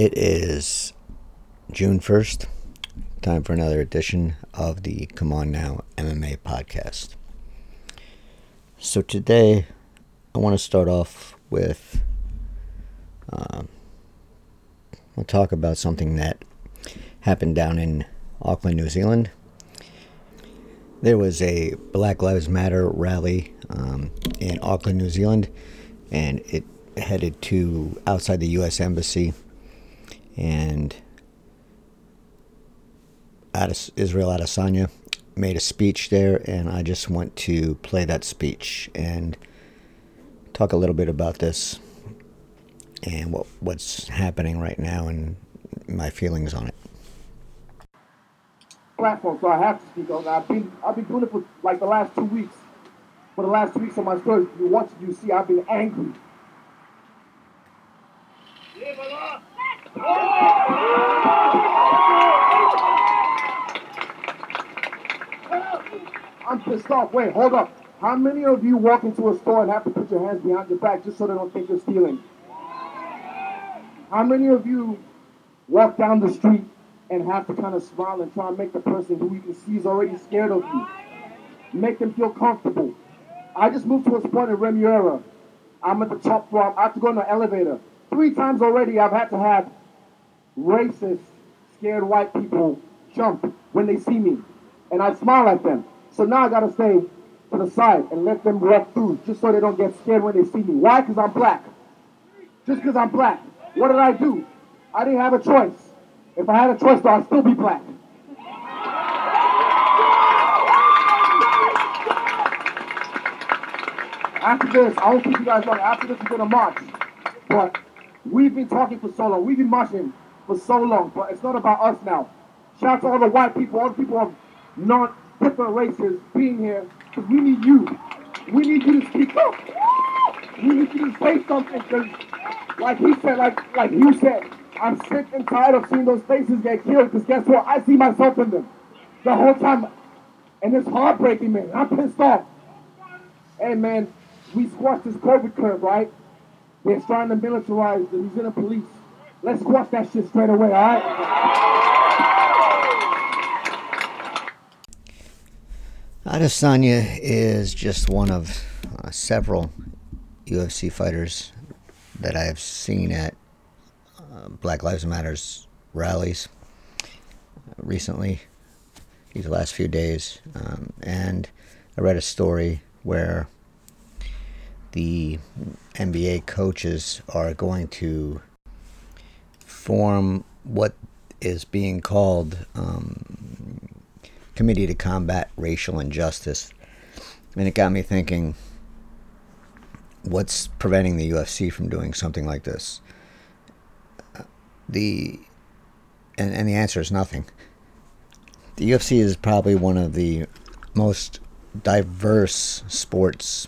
It is June 1st. Time for another edition of the C'mon Now MMA podcast. So, today I want to start off with. Um, we'll talk about something that happened down in Auckland, New Zealand. There was a Black Lives Matter rally um, in Auckland, New Zealand, and it headed to outside the U.S. Embassy. And Israel Adesanya made a speech there, and I just want to play that speech and talk a little bit about this and what what's happening right now and my feelings on it. Platform, so I have to speak on. I've been I've been doing it for like the last two weeks. For the last two weeks of my story, you watch, you see, I've been angry. Off. Wait, hold up. How many of you walk into a store and have to put your hands behind your back just so they don't think you're stealing? How many of you walk down the street and have to kind of smile and try and make the person who you can see is already scared of you, make them feel comfortable? I just moved to a spot in Remuera. I'm at the top floor. I have to go in the elevator. Three times already I've had to have racist, scared white people jump when they see me. And I smile at them. So now I gotta stay to the side and let them walk through just so they don't get scared when they see me. Why? Because I'm black. Just because I'm black. What did I do? I didn't have a choice. If I had a choice, though, I'd still be black. After this, I don't keep you guys long. After this, we're to march. But we've been talking for so long. We've been marching for so long. But it's not about us now. Shout out to all the white people, all the people of non different races being here. Because we need you. We need you to speak up. We need you to say something. Because like he said, like like you said, I'm sick and tired of seeing those faces get killed. Because guess what? I see myself in them the whole time, and it's heartbreaking, man. I'm pissed off. Hey, man, we squashed this COVID curve, right? They're starting to militarize the Zealand police. Let's squash that shit straight away, all right? Adesanya is just one of uh, several UFC fighters that I have seen at uh, Black Lives Matters rallies recently, these last few days. Um, and I read a story where the NBA coaches are going to form what is being called um, Committee to Combat Racial Injustice. And it got me thinking what's preventing the UFC from doing something like this? The and, and the answer is nothing. The UFC is probably one of the most diverse sports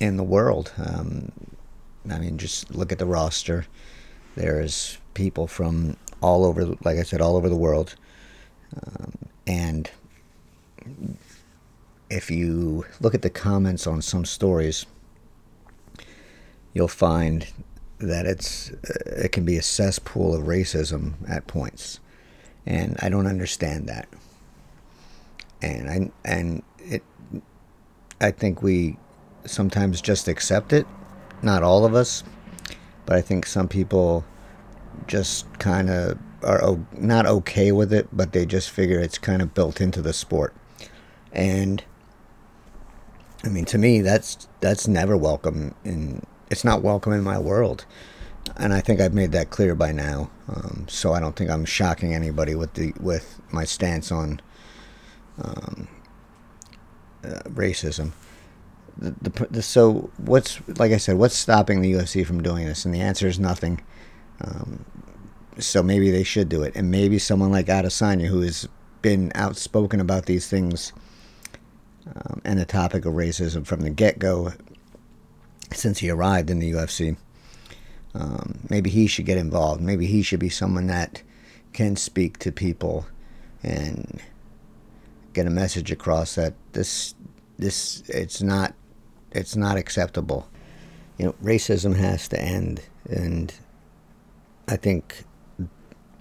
in the world. Um, I mean, just look at the roster. There's people from all over, like I said, all over the world. Um, and if you look at the comments on some stories, you'll find that it's it can be a cesspool of racism at points, and I don't understand that. And I and it, I think we sometimes just accept it. Not all of us, but I think some people just kind of are not okay with it, but they just figure it's kind of built into the sport. And I mean, to me, that's that's never welcome and it's not welcome in my world. And I think I've made that clear by now. Um, so I don't think I'm shocking anybody with the with my stance on um, uh, racism. The, the, the, so what's like I said, what's stopping the UFC from doing this? And the answer is nothing. Um, so maybe they should do it, and maybe someone like Adesanya, who has been outspoken about these things um, and the topic of racism from the get go, since he arrived in the UFC. Um, maybe he should get involved. Maybe he should be someone that can speak to people and get a message across that this this it's not it's not acceptable. You know, racism has to end, and I think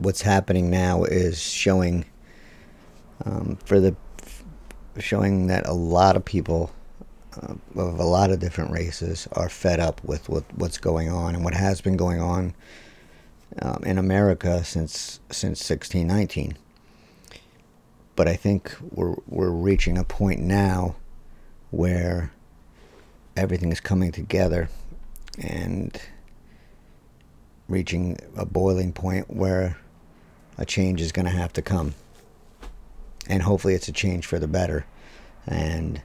what's happening now is showing um, for the showing that a lot of people uh, of a lot of different races are fed up with what, what's going on and what has been going on um, in America since since 1619. But I think we're we're reaching a point now where everything is coming together and reaching a boiling point where a change is going to have to come. And hopefully it's a change for the better. And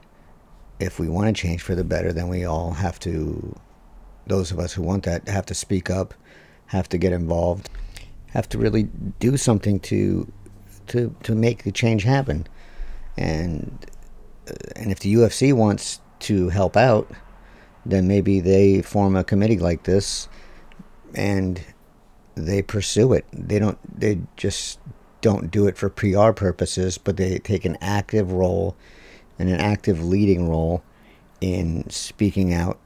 if we want to change for the better, then we all have to, those of us who want that, have to speak up, have to get involved, have to really do something to to to make the change happen. And uh, and if the UFC wants to help out, then maybe they form a committee like this and they pursue it. They don't they just don't do it for PR purposes, but they take an active role and an active leading role in speaking out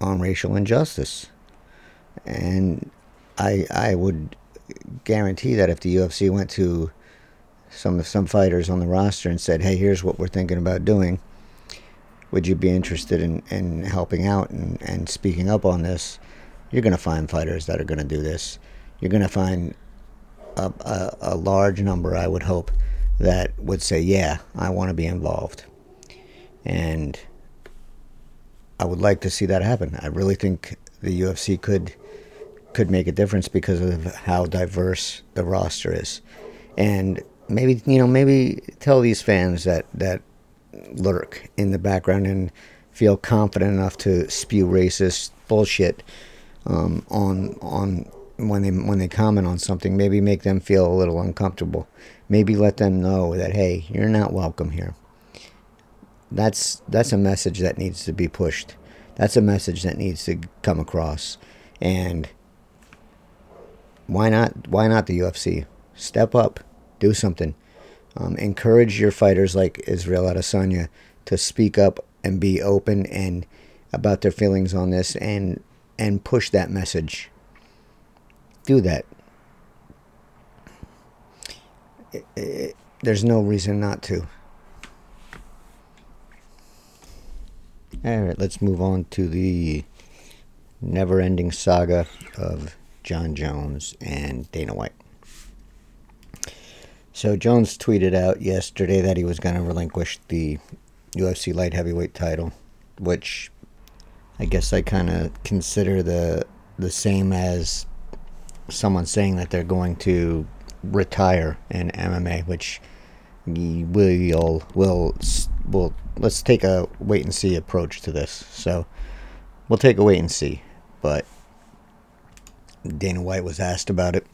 on racial injustice. And I I would guarantee that if the UFC went to some some fighters on the roster and said, "Hey, here's what we're thinking about doing," would you be interested in, in helping out and, and speaking up on this? You're going to find fighters that are going to do this. You're going to find a, a, a large number, I would hope, that would say, "Yeah, I want to be involved," and I would like to see that happen. I really think the UFC could could make a difference because of how diverse the roster is, and maybe you know maybe tell these fans that that lurk in the background and feel confident enough to spew racist bullshit um, on on when they when they comment on something. Maybe make them feel a little uncomfortable. Maybe let them know that hey, you're not welcome here. That's that's a message that needs to be pushed. That's a message that needs to come across. And why not why not the UFC? Step up, do something. Um, encourage your fighters like Israel Adesanya to speak up and be open and about their feelings on this and and push that message. Do that. It, it, there's no reason not to. All right, let's move on to the never-ending saga of Jon Jones and Dana White. So Jones tweeted out yesterday that he was going to relinquish the UFC light heavyweight title, which I guess I kind of consider the the same as someone saying that they're going to retire in MMA, which we'll will will let's take a wait and see approach to this. So we'll take a wait and see, but Dana White was asked about it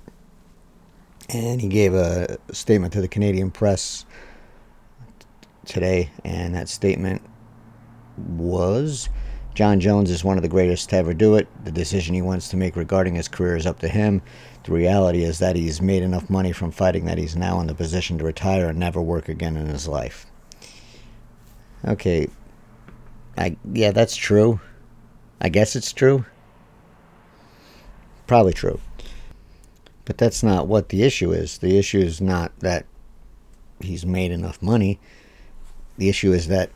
and he gave a statement to the Canadian press today, and that statement was Jon Jones is one of the greatest to ever do it. The decision he wants to make regarding his career is up to him. The reality is that he's made enough money from fighting that he's now in the position to retire and never work again in his life. Okay. I yeah, that's true. I guess it's true. Probably true. But that's not what the issue is. The issue is not that he's made enough money. The issue is that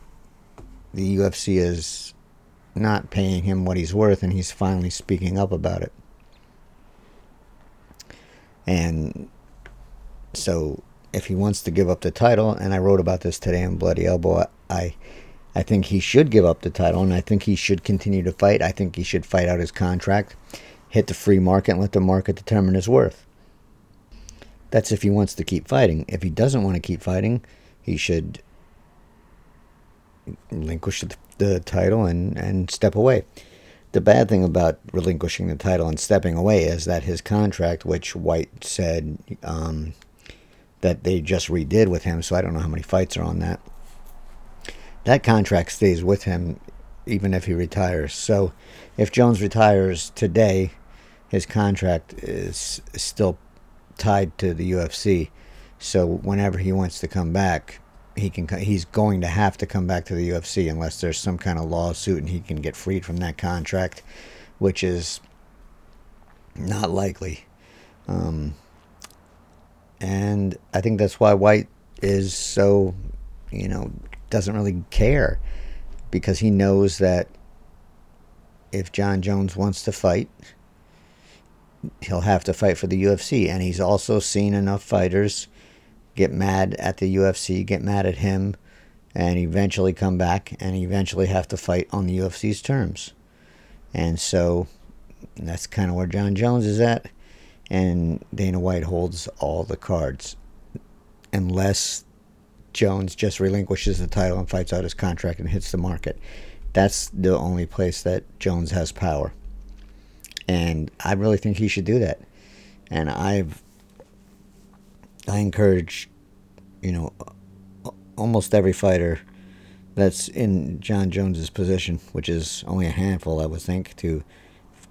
the UFC is not paying him what he's worth and he's finally speaking up about it. And so if he wants to give up the title, and I wrote about this today on Bloody Elbow, I I think he should give up the title and I think he should continue to fight. I think he should fight out his contract hit the free market and let the market determine his worth. That's if he wants to keep fighting. If he doesn't want to keep fighting, he should relinquish the, the title and, and step away. The bad thing about relinquishing the title and stepping away is that his contract, which White said um, that they just redid with him, so I don't know how many fights are on that. That contract stays with him even if he retires. So if Jones retires today, his contract is still tied to the UFC. So whenever he wants to come back, he can he's going to have to come back to the UFC unless there's some kind of lawsuit and he can get freed from that contract, which is not likely. Um, And I think that's why White is so, you know, doesn't really care because he knows that if Jon Jones wants to fight, he'll have to fight for the UFC. And he's also seen enough fighters get mad at the UFC, get mad at him, and eventually come back and eventually have to fight on the UFC's terms. And so that's kind of where Jon Jones is at. And Dana White holds all the cards. Unless Jones just relinquishes the title and fights out his contract and hits the market. That's the only place that Jones has power. And I really think he should do that. And I've I encourage, you know, almost every fighter that's in Jon Jones's position, which is only a handful, I would think, to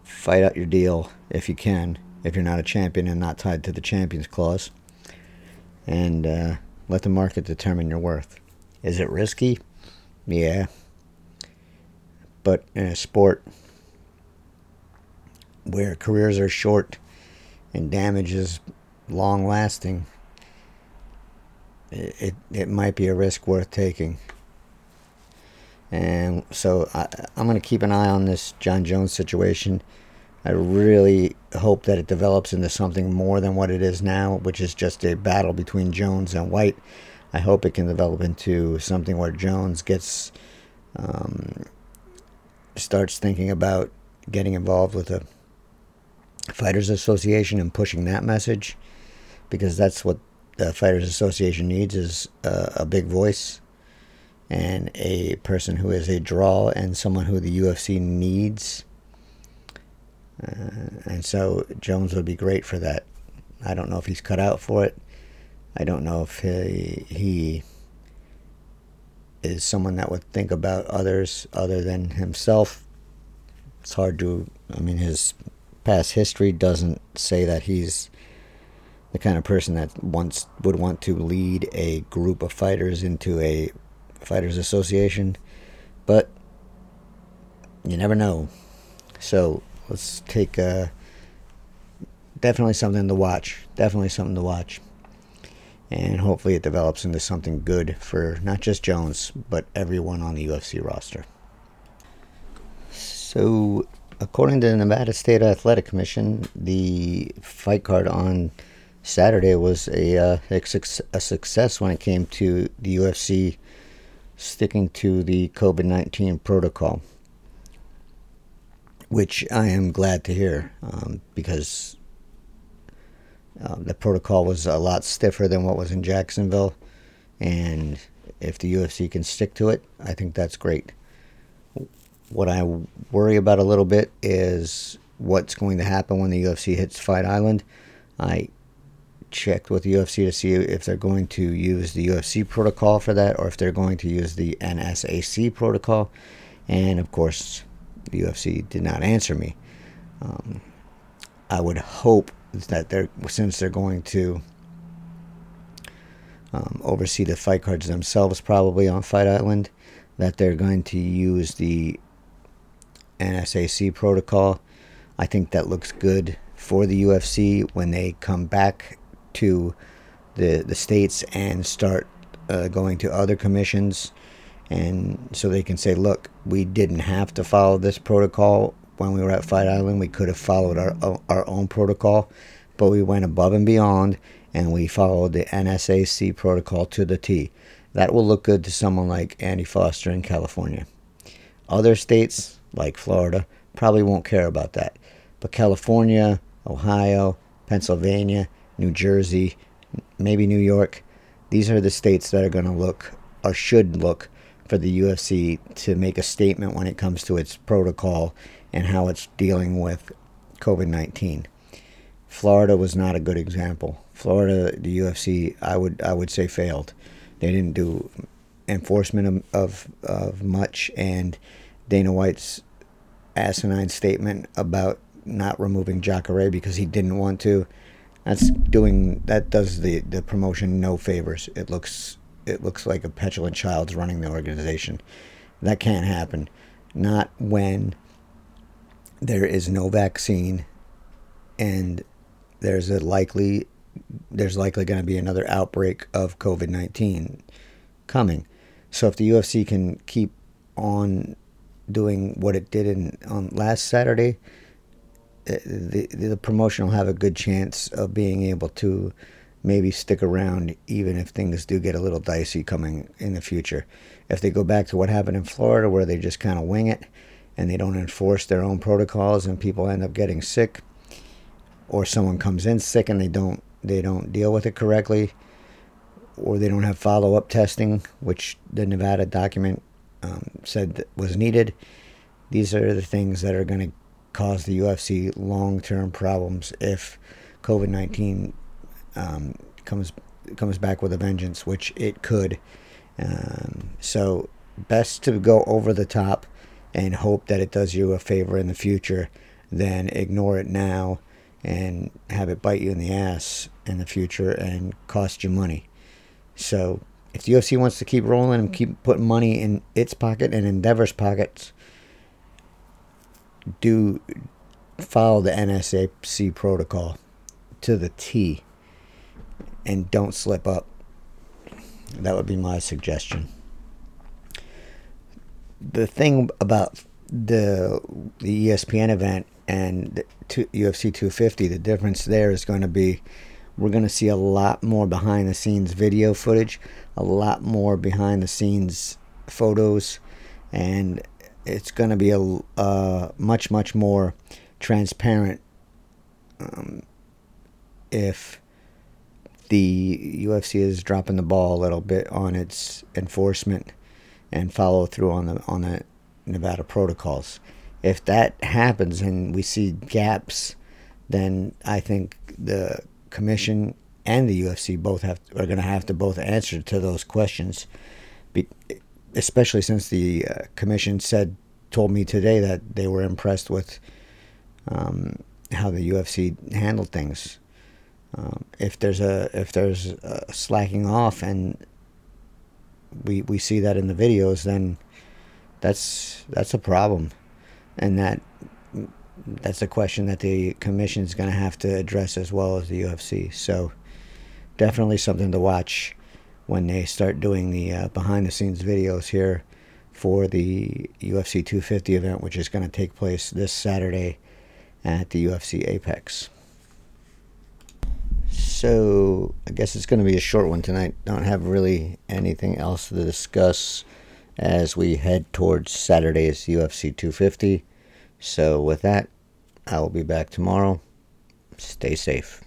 fight out your deal if you can, if you're not a champion and not tied to the champions clause, and uh, let the market determine your worth. Is it risky? Yeah. But in a sport where careers are short and damage is long lasting, it, it, might be a risk worth taking. And so I, I'm going to keep an eye on this Jon Jones situation. I really hope that it develops into something more than what it is now, which is just a battle between Jones and White. I hope it can develop into something where Jones gets um, starts thinking about getting involved with a fighters association and pushing that message because that's what the fighters association needs is a, a big voice and a person who is a draw and someone who the UFC needs. Uh, and so Jones would be great for that. I don't know if he's cut out for it. I don't know if he, he is someone that would think about others other than himself. It's hard to, I mean, his past history doesn't say that he's the kind of person that wants would want to lead a group of fighters into a fighters association, but you never know. So let's take uh, definitely something to watch. Definitely something to watch, and hopefully it develops into something good for not just Jones but everyone on the UFC roster. So, according to the Nevada State Athletic Commission, the fight card on Saturday was a, uh, a success when it came to the UFC sticking to the COVID 19 protocol, which I am glad to hear um, because um, the protocol was a lot stiffer than what was in Jacksonville. And if the UFC can stick to it, I think that's great. What I worry about a little bit is what's going to happen when the UFC hits Fight Island. I checked with the UFC to see if they're going to use the UFC protocol for that or if they're going to use the NSAC protocol. And of course, the UFC did not answer me. Um, I would hope that they're since they're going to um, oversee the fight cards themselves, probably on Fight Island, that they're going to use the NSAC protocol. I think that looks good for the UFC when they come back to the the states and start uh, going to other commissions, and so they can say, look, we didn't have to follow this protocol when we were at Fight Island. We could have followed our our own protocol, but we went above and beyond, and we followed the NSAC protocol to the T. That will look good to someone like Andy Foster in California. Other states like Florida probably won't care about that, but California, Ohio, Pennsylvania New Jersey, maybe New York. These are the states that are going to look or should look for the UFC to make a statement when it comes to its protocol and how it's dealing with COVID 19. Florida was not a good example. Florida, the UFC, I would I would say failed. They didn't do enforcement of, of, much, and Dana White's asinine statement about not removing Jacare because he didn't want to that's doing that does the the promotion no favors. It looks it looks like a petulant child's running the organization. That can't happen. Not when there is no vaccine and there's a likely there's likely going to be another outbreak of COVID 19 coming. So if the UFC can keep on doing what it did in on last Saturday, the, the promotion will have a good chance of being able to maybe stick around even if things do get a little dicey coming in the future. If they go back to what happened in Florida where they just kind of wing it and they don't enforce their own protocols and people end up getting sick or someone comes in sick and they don't they don't deal with it correctly or they don't have follow-up testing which the Nevada document um, said was needed these are the things that are going to cause the UFC long-term problems if COVID-19 um, comes comes back with a vengeance, which it could. Um, so best to go over the top and hope that it does you a favor in the future than ignore it now and have it bite you in the ass in the future and cost you money. So if the UFC wants to keep rolling and keep putting money in its pocket and Endeavor's pockets, do follow the NSAC protocol to the T and don't slip up. That would be my suggestion. The thing about the the ESPN event and UFC 250, the difference there is going to be we're going to see a lot more behind the scenes video footage, a lot more behind the scenes photos, and it's going to be a uh, much much more transparent um, if the UFC is dropping the ball a little bit on its enforcement and follow through on the on the Nevada protocols. If that happens and we see gaps, then I think the commission and the UFC both have are going to have to both answer to those questions, Be, especially since the uh, commission said told me today that they were impressed with um, how the UFC handled things. Um, if there's a if there's a slacking off and we we see that in the videos, then that's that's a problem, and that that's a question that the commission is going to have to address as well as the UFC. So definitely something to watch when they start doing the uh, behind the scenes videos here for the UFC 250 event, which is going to take place this Saturday at the UFC Apex. So I guess it's going to be a short one tonight. Don't have really anything else to discuss as we head towards Saturday's UFC 250. So with that, I will be back tomorrow. Stay safe.